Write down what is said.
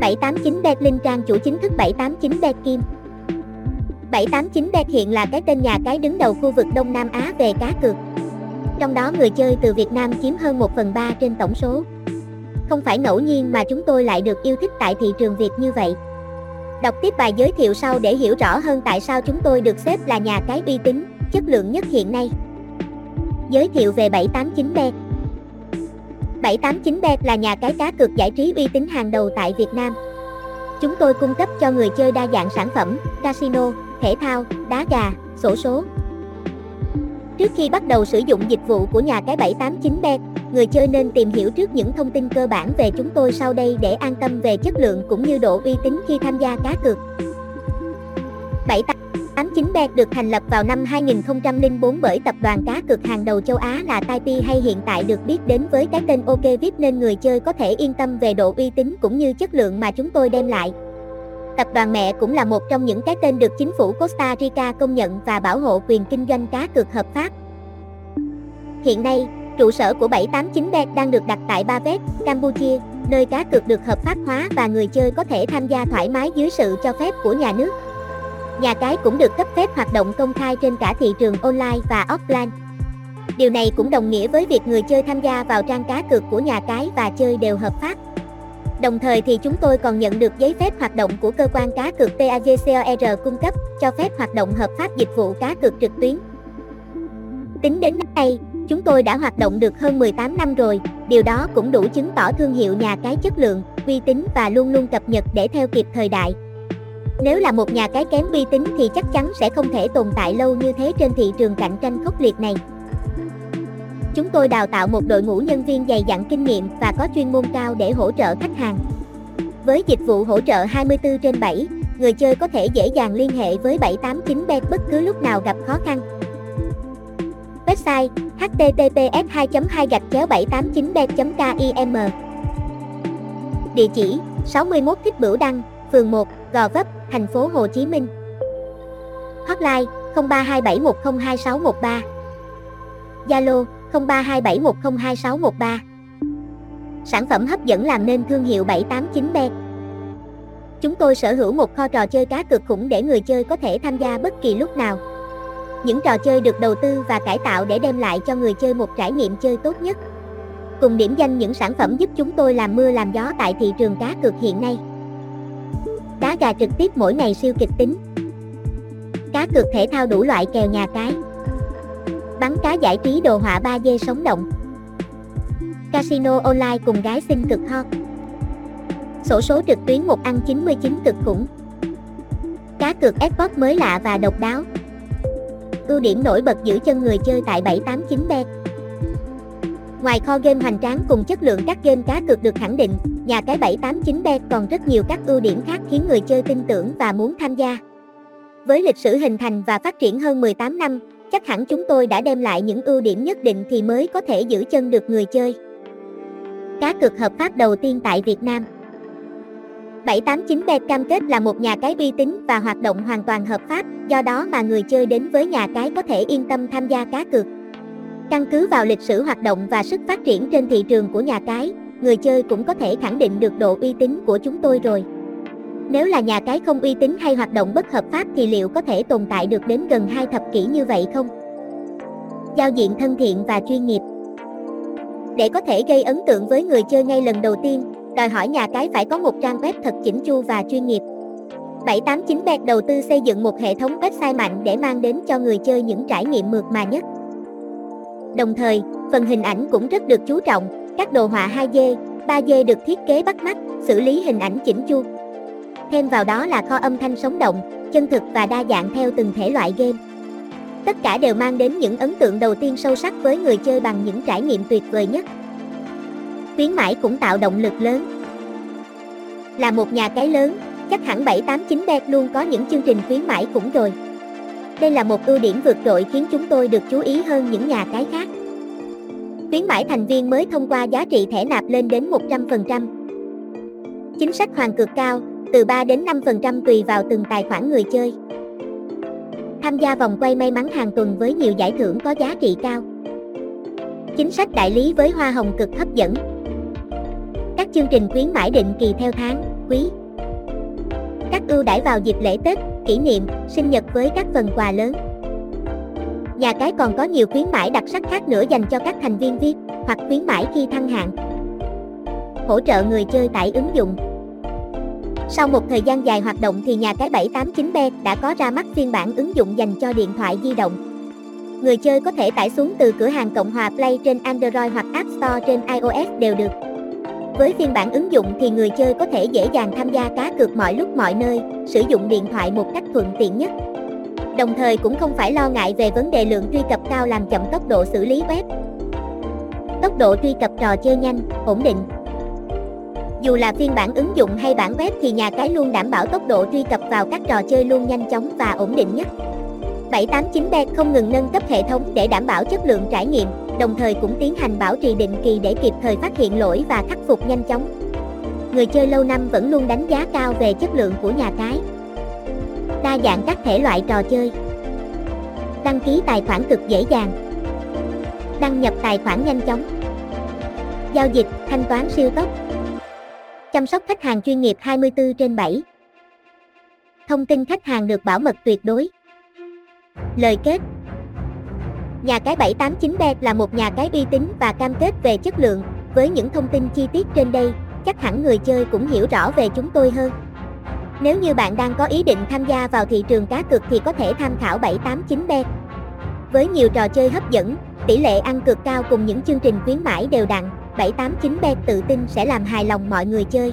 789 Bet Linh Trang chủ chính thức 789 Bet Kim 789 Bet hiện là cái tên nhà cái đứng đầu khu vực Đông Nam Á về cá cược. Trong đó người chơi từ Việt Nam chiếm hơn 1 phần 3 trên tổng số. Không phải ngẫu nhiên mà chúng tôi lại được yêu thích tại thị trường Việt như vậy. Đọc tiếp bài giới thiệu sau để hiểu rõ hơn tại sao chúng tôi được xếp là nhà cái uy tín, chất lượng nhất hiện nay. Giới thiệu về 789bet 789bet là nhà cái cá cược giải trí uy tín hàng đầu tại Việt Nam. Chúng tôi cung cấp cho người chơi đa dạng sản phẩm, casino, thể thao, đá gà, sổ số. Trước khi bắt đầu sử dụng dịch vụ của nhà cái 789bet, người chơi nên tìm hiểu trước những thông tin cơ bản về chúng tôi sau đây để an tâm về chất lượng cũng như độ uy tín khi tham gia cá cược. 89bet được thành lập vào năm 2004 bởi tập đoàn cá cược hàng đầu châu Á là Taipei hay hiện tại được biết đến với cái tên OK VIP nên người chơi có thể yên tâm về độ uy tín cũng như chất lượng mà chúng tôi đem lại. Tập đoàn mẹ cũng là một trong những cái tên được chính phủ Costa Rica công nhận và bảo hộ quyền kinh doanh cá cược hợp pháp. Hiện nay, trụ sở của 789bet đang được đặt tại Ba Vét, Campuchia, nơi cá cược được hợp pháp hóa và người chơi có thể tham gia thoải mái dưới sự cho phép của nhà nước. Nhà cái cũng được cấp phép hoạt động công khai trên cả thị trường online và offline. Điều này cũng đồng nghĩa với việc người chơi tham gia vào trang cá cược của nhà cái và chơi đều hợp pháp. Đồng thời thì chúng tôi còn nhận được giấy phép hoạt động của cơ quan cá cược PAGCOR cung cấp, cho phép hoạt động hợp pháp dịch vụ cá cược trực tuyến. Tính đến nay, chúng tôi đã hoạt động được hơn 18 năm rồi, điều đó cũng đủ chứng tỏ thương hiệu nhà cái chất lượng, uy tín và luôn luôn cập nhật để theo kịp thời đại. Nếu là một nhà cái kém uy tín thì chắc chắn sẽ không thể tồn tại lâu như thế trên thị trường cạnh tranh khốc liệt này. Chúng tôi đào tạo một đội ngũ nhân viên dày dặn kinh nghiệm và có chuyên môn cao để hỗ trợ khách hàng. Với dịch vụ hỗ trợ 24 trên 7, người chơi có thể dễ dàng liên hệ với 789bet bất cứ lúc nào gặp khó khăn. Website https 2 2 gạch chéo 789 bet kim Địa chỉ 61 Thích Bửu Đăng, phường 1, Gò Vấp, thành phố Hồ Chí Minh. Hotline 0327102613. Zalo 0327102613. Sản phẩm hấp dẫn làm nên thương hiệu 789bet. Chúng tôi sở hữu một kho trò chơi cá cược khủng để người chơi có thể tham gia bất kỳ lúc nào. Những trò chơi được đầu tư và cải tạo để đem lại cho người chơi một trải nghiệm chơi tốt nhất. Cùng điểm danh những sản phẩm giúp chúng tôi làm mưa làm gió tại thị trường cá cược hiện nay. Đá gà trực tiếp mỗi ngày siêu kịch tính. Cá cược thể thao đủ loại kèo nhà cái. Bắn cá giải trí đồ họa 3D sống động. Casino online cùng gái xinh cực hot. Sổ số trực tuyến một ăn 99 cực khủng. Cá cược Xbox mới lạ và độc đáo. Ưu điểm nổi bật giữ chân người chơi tại 789bet. Ngoài kho game hoành tráng cùng chất lượng các game cá cược được khẳng định, nhà cái 789bet còn rất nhiều các ưu điểm khác khiến người chơi tin tưởng và muốn tham gia. Với lịch sử hình thành và phát triển hơn 18 năm, chắc hẳn chúng tôi đã đem lại những ưu điểm nhất định thì mới có thể giữ chân được người chơi. Cá cược hợp pháp đầu tiên tại Việt Nam 789bet cam kết là một nhà cái uy tín và hoạt động hoàn toàn hợp pháp, do đó mà người chơi đến với nhà cái có thể yên tâm tham gia cá cược. Căn cứ vào lịch sử hoạt động và sức phát triển trên thị trường của nhà cái, người chơi cũng có thể khẳng định được độ uy tín của chúng tôi rồi. Nếu là nhà cái không uy tín hay hoạt động bất hợp pháp thì liệu có thể tồn tại được đến gần 2 thập kỷ như vậy không? Giao diện thân thiện và chuyên nghiệp Để có thể gây ấn tượng với người chơi ngay lần đầu tiên, đòi hỏi nhà cái phải có một trang web thật chỉnh chu và chuyên nghiệp. 789bet đầu tư xây dựng một hệ thống website mạnh để mang đến cho người chơi những trải nghiệm mượt mà nhất. Đồng thời, phần hình ảnh cũng rất được chú trọng, các đồ họa 2D, 3D được thiết kế bắt mắt, xử lý hình ảnh chỉnh chu. Thêm vào đó là kho âm thanh sống động, chân thực và đa dạng theo từng thể loại game. Tất cả đều mang đến những ấn tượng đầu tiên sâu sắc với người chơi bằng những trải nghiệm tuyệt vời nhất. Khuyến mãi cũng tạo động lực lớn. Là một nhà cái lớn, chắc hẳn 789bet luôn có những chương trình khuyến mãi cũng rồi. Đây là một ưu điểm vượt trội khiến chúng tôi được chú ý hơn những nhà cái khác. Khuyến mãi thành viên mới thông qua giá trị thẻ nạp lên đến 100%. Chính sách hoàn cực cao, từ 3 đến 5% tùy vào từng tài khoản người chơi. Tham gia vòng quay may mắn hàng tuần với nhiều giải thưởng có giá trị cao. Chính sách đại lý với hoa hồng cực hấp dẫn. Các chương trình khuyến mãi định kỳ theo tháng, quý. Các ưu đãi vào dịp lễ Tết, kỷ niệm, sinh nhật với các phần quà lớn. Nhà cái còn có nhiều khuyến mãi đặc sắc khác nữa dành cho các thành viên VIP hoặc khuyến mãi khi thăng hạng. Hỗ trợ người chơi tải ứng dụng. Sau một thời gian dài hoạt động thì nhà cái 789B đã có ra mắt phiên bản ứng dụng dành cho điện thoại di động. Người chơi có thể tải xuống từ cửa hàng Cộng hòa Play trên Android hoặc App Store trên iOS đều được. Với phiên bản ứng dụng thì người chơi có thể dễ dàng tham gia cá cược mọi lúc mọi nơi, sử dụng điện thoại một cách thuận tiện nhất. Đồng thời cũng không phải lo ngại về vấn đề lượng truy cập cao làm chậm tốc độ xử lý web. Tốc độ truy cập trò chơi nhanh, ổn định. Dù là phiên bản ứng dụng hay bản web thì nhà cái luôn đảm bảo tốc độ truy cập vào các trò chơi luôn nhanh chóng và ổn định nhất. 789bet không ngừng nâng cấp hệ thống để đảm bảo chất lượng trải nghiệm, đồng thời cũng tiến hành bảo trì định kỳ để kịp thời phát hiện lỗi và khắc phục nhanh chóng. Người chơi lâu năm vẫn luôn đánh giá cao về chất lượng của nhà cái. Đa dạng các thể loại trò chơi. Đăng ký tài khoản cực dễ dàng. Đăng nhập tài khoản nhanh chóng. Giao dịch, thanh toán siêu tốc. Chăm sóc khách hàng chuyên nghiệp 24 trên 7. Thông tin khách hàng được bảo mật tuyệt đối. Lời kết Nhà cái 789B là một nhà cái uy tín và cam kết về chất lượng, với những thông tin chi tiết trên đây, chắc hẳn người chơi cũng hiểu rõ về chúng tôi hơn. Nếu như bạn đang có ý định tham gia vào thị trường cá cược thì có thể tham khảo 789bet. Với nhiều trò chơi hấp dẫn, tỷ lệ ăn cược cao cùng những chương trình khuyến mãi đều đặn, 789bet tự tin sẽ làm hài lòng mọi người chơi.